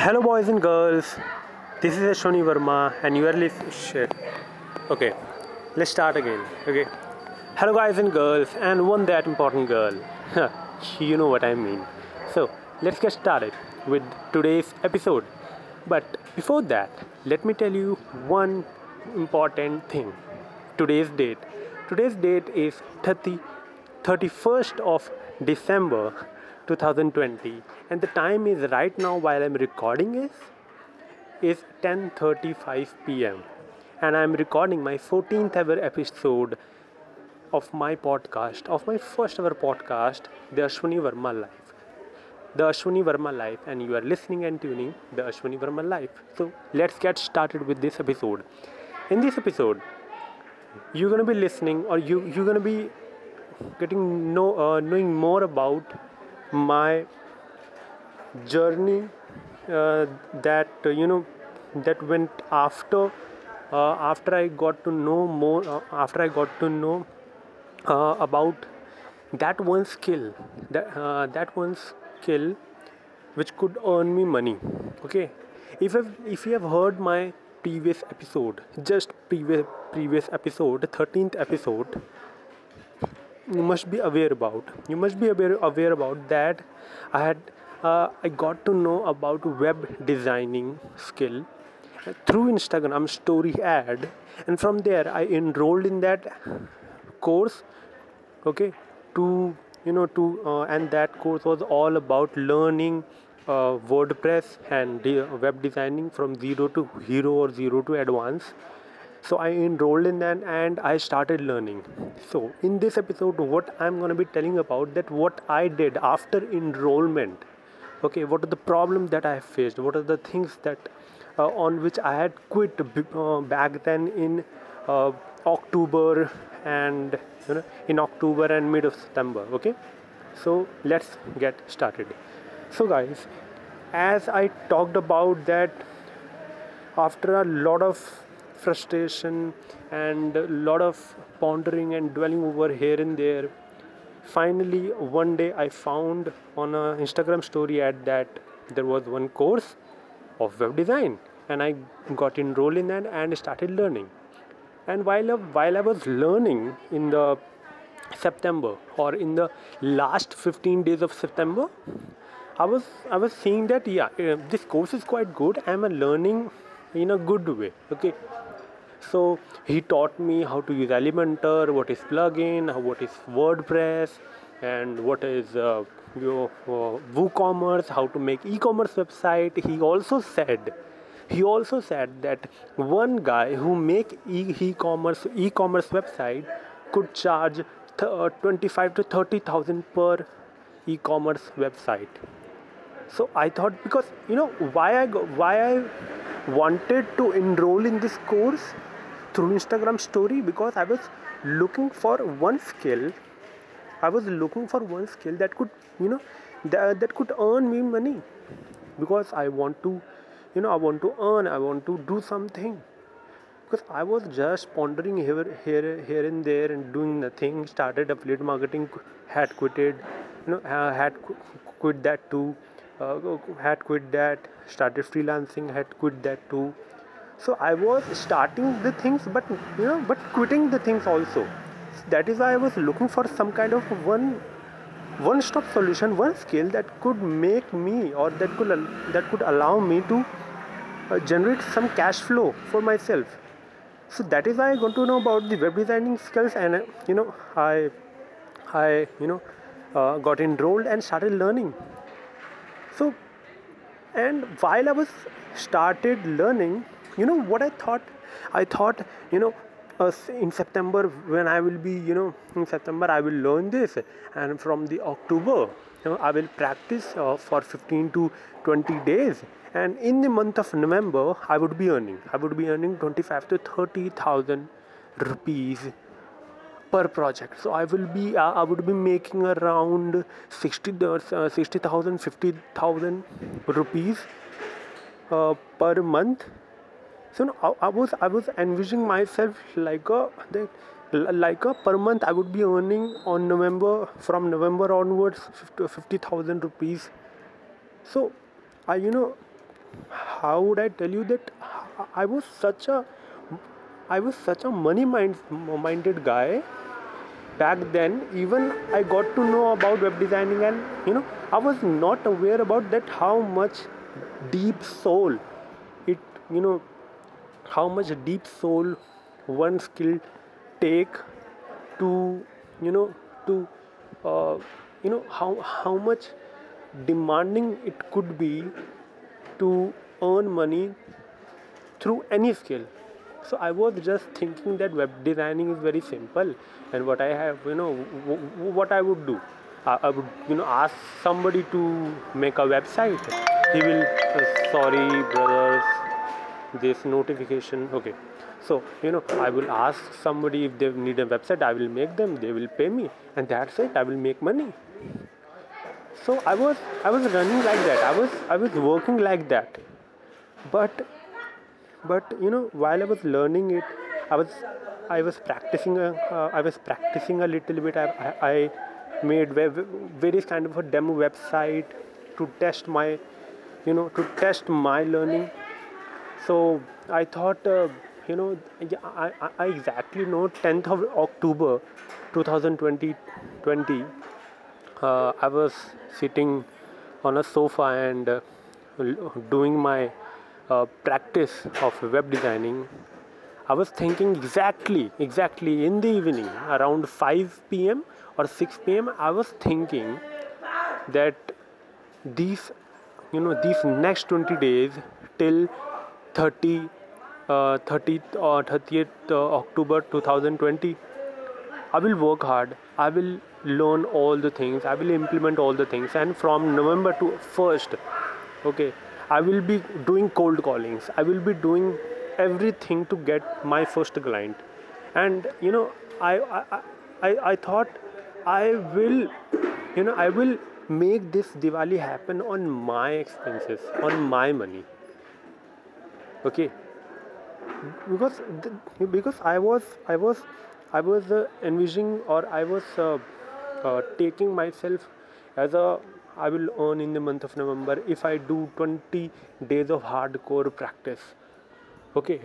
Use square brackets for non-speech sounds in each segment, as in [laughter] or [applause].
Hello, boys and girls. This is Ashwani Verma, and you are listening. Shit. Okay, let's start again. Okay. Hello, guys and girls, and one that important girl. [laughs] you know what I mean. So, let's get started with today's episode. But before that, let me tell you one important thing. Today's date. Today's date is 30, 31st of December 2020 and the time is right now while I'm recording is is 10:35 p.m. and I'm recording my 14th ever episode of my podcast of my first ever podcast the Ashwini Verma Life. The Ashwini Verma Life and you are listening and tuning the Ashwini Verma Life. So let's get started with this episode. In this episode you're going to be listening or you you're going to be getting know uh, knowing more about my journey uh, that uh, you know that went after uh, after I got to know more uh, after I got to know uh, about that one skill that uh, that one skill which could earn me money. Okay? If I've, if you have heard my previous episode just previous previous episode 13th episode you must be aware about you must be aware, aware about that i had uh, i got to know about web designing skill through instagram story ad and from there i enrolled in that course okay to you know to uh, and that course was all about learning uh, wordpress and de- web designing from zero to hero or zero to advanced so i enrolled in that and i started learning. So in this episode what i'm going to be telling about that what i did after enrollment. Okay what are the problems that i faced? What are the things that uh, on which i had quit uh, back then in uh, october and you know in october and mid of september okay? So let's get started. So guys as i talked about that after a lot of frustration and a lot of pondering and dwelling over here and there. Finally one day i found on a instagram story ad that there was one course of web design and i got enrolled in that and started learning. And while, while i was learning in the september or in the last 15 days of september i was i was seeing that yeah uh, this course is quite good. I'm learning in a good way okay so he taught me how to use elementor what is plugin what is wordpress and what is uh, your uh, woocommerce how to make e-commerce website. He also said he also said that one guy who make e-commerce e-commerce website could charge th- uh, 25 to 30000 per e-commerce website. So i thought because you know why i go, why i wanted to enroll in this course through instagram story because i was looking for one skill. I was looking for one skill that could you know that, that could earn me money because i want to you know i want to earn i want to do something. Because i was just pondering here here here and there and doing nothing started affiliate marketing had quitted you know uh, had quit that too uh, had quit that started freelancing had quit that too so i was starting the things but you know but quitting the things also. That is why i was looking for some kind of one one stop solution one skill that could make me or that could that could allow me to uh, generate some cash flow for myself. So that is why i got to know about the web designing skills and uh, you know i i you know uh, got enrolled and started learning. So and while i was started learning you know what i thought? I thought you know uh, in september when i will be you know in september i will learn this. And from the october you know, i will practice uh, for 15 to 20 days. And in the month of november i would be earning i would be earning 25 to 30000 rupees per project. So i will be uh, i would be making around 60 uh, 60000 50000 rupees uh, per month so I, I, was i was envisioning myself like a like a per month i would be earning on november from november onwards 50000 rupees. So i you know how would I tell you that I was such a I was such a money mind, minded guy back then. Even I got to know about web designing and you know I was not aware about that how much deep soul it you know how much deep soul one skill take to you know to uh, you know how how much demanding it could be to earn money through any skill. So i was just thinking that web designing is very simple and what i have you know w- what i would do. I, I, would you know ask somebody to make a website. He will uh, sorry brothers this notification okay. So you know i will ask somebody if they need a website i will make them they will pay me and that's it i will make money. So i was i was running like that i was i was working like that. But but you know while i was learning it i was i was practicing a, uh, i was practicing a little bit i, I, I made various kind of a demo website to test my you know to test my learning so i thought uh, you know I, I exactly know 10th of october 2020 20 uh, i was sitting on a sofa and uh, doing my uh, practice of web designing. I was thinking exactly exactly in the evening around 5 pm or 6 pm i was thinking that these you know these next 20 days till 30 uh, 30th or 30th uh, October 2020 I will work hard. I will learn all the things. I will implement all the things. And from November to 1st okay I will be doing cold callings. I will be doing everything to get my first client. And you know I I, I, I thought I will you know I will make this Diwali happen on my expenses on my money okay. Because because I was I was I was uh, envisioning or I was uh, uh, taking myself as a I will earn in the month of November if I do 20 days of hardcore practice. Okay.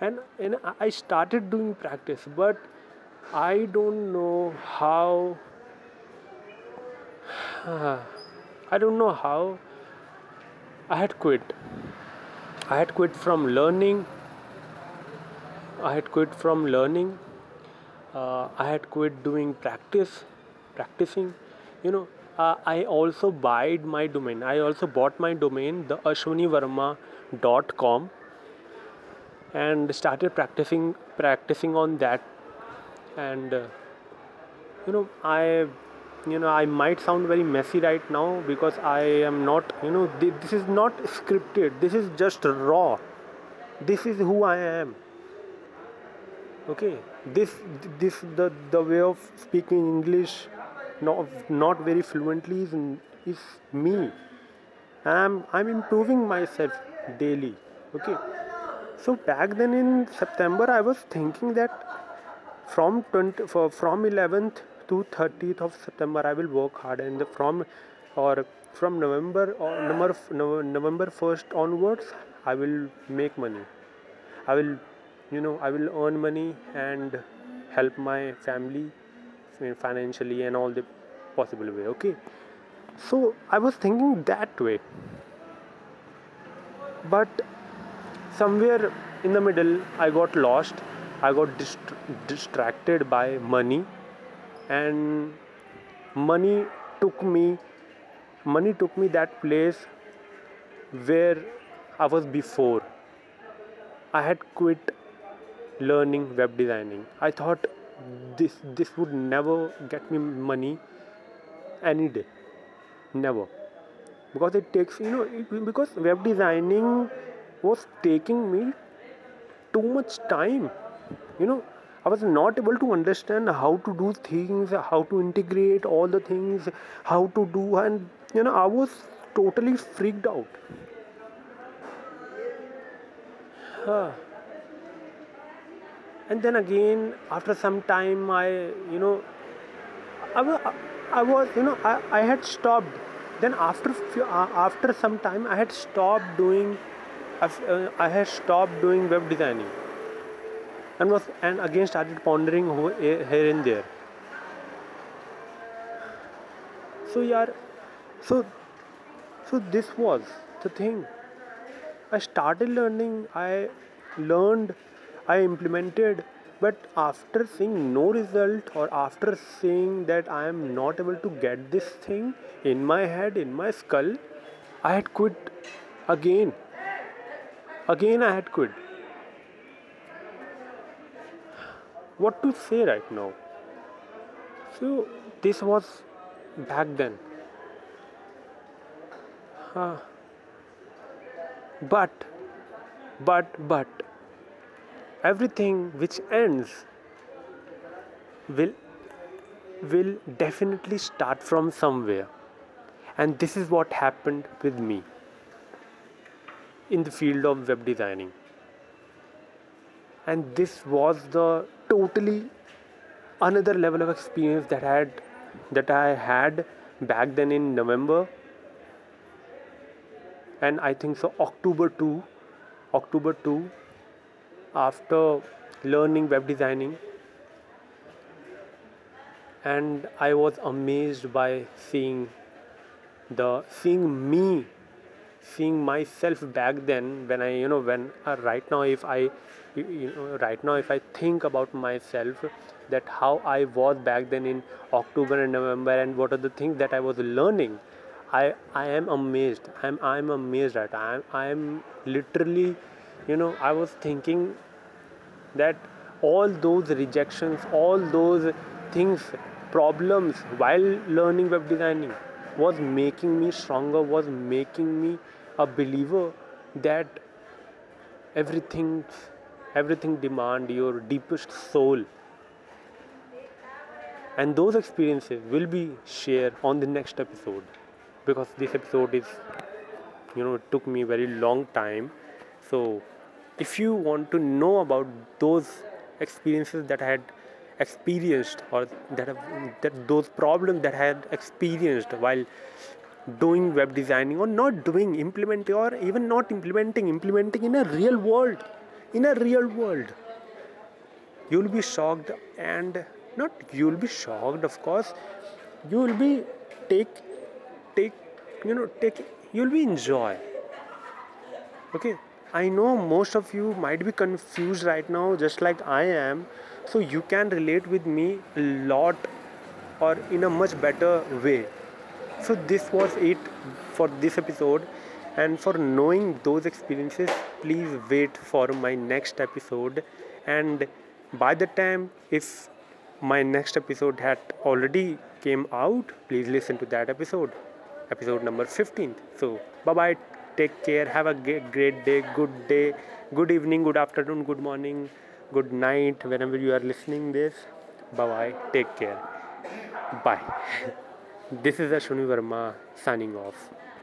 And and I started doing practice but I don't know how [sighs] I don't know how I had quit I had quit from learning. I had quit from learning. Uh, I had quit doing practice, practicing. You know, uh, I also bought my domain. I also bought my domain, the ashwinivarma.com, and started practicing, practicing on that. And uh, you know, I you know i might sound very messy right now because i am not you know this is not scripted. This is just raw. This is who i am. Okay? This this the the way of speaking english not not very fluently is, is me. And i'm i'm improving myself daily. Okay? So back then in september i was thinking that from 20 from 11th to 30th of September I will work hard and from or from November or November November 1st onwards I will make money. I will you know I will earn money and help my family financially and all the possible way okay? So I was thinking that way. But somewhere in the middle I got lost. I got dist- distracted by money and money took me money took me that place where I was before. I had quit learning web designing. I thought this this would never get me money any day. Never. Because it takes you know it, because web designing was taking me too much time. You know I was not able to understand how to do things, how to integrate all the things, how to do, and you know, I was totally freaked out. Huh. And then again, after some time, I, you know, I was, I was you know, I, I had stopped then after few, uh, after some time i had stopped doing uh, i had stopped doing web designing and was and again started pondering eh, here and there. So yeah so so this was the thing. I started learning i learned i implemented but after seeing no result or after seeing that i am not able to get this thing in my head in my skull i had quit again. Again i had quit what to say right now. So this was back then. But but but everything which ends will will definitely start from somewhere. And this is what happened with me in the field of web designing and this was the totally another level of experience that I had that I had back then in November. And I think so October 2 October 2 after learning web designing. And i was amazed by seeing the seeing me seeing myself back then when i you know when uh, right now if i you know right now if i think about myself that how i was back then in october and november and what are the things that i was learning i i am amazed. I'm i'm amazed at i'm i'm literally you know i was thinking that all those rejections all those things problems while learning web designing was making me stronger was making me a believer that everything everything demand your deepest soul. And those experiences will be shared on the next episode. Because this episode is you know it took me very long time. So if you want to know about those experiences that I had experienced or that, have, that those problems that had experienced while doing web designing or not doing implementing or even not implementing implementing in a real world in a real world. You'll be shocked and not you'll be shocked of course you will be take take you know take you'll be enjoy. Okay I know most of you might be confused right now, just like I am. So you can relate with me a lot or in a much better way. So this was it for this episode. And for knowing those experiences, please wait for my next episode. And by the time, if my next episode had already came out, please listen to that episode, episode number 15. So bye bye take care. Have a great day. Good day. Good evening. Good afternoon. Good morning. Good night. Whenever you are listening this. Bye bye take care. Bye. [laughs] This is ashwini verma signing off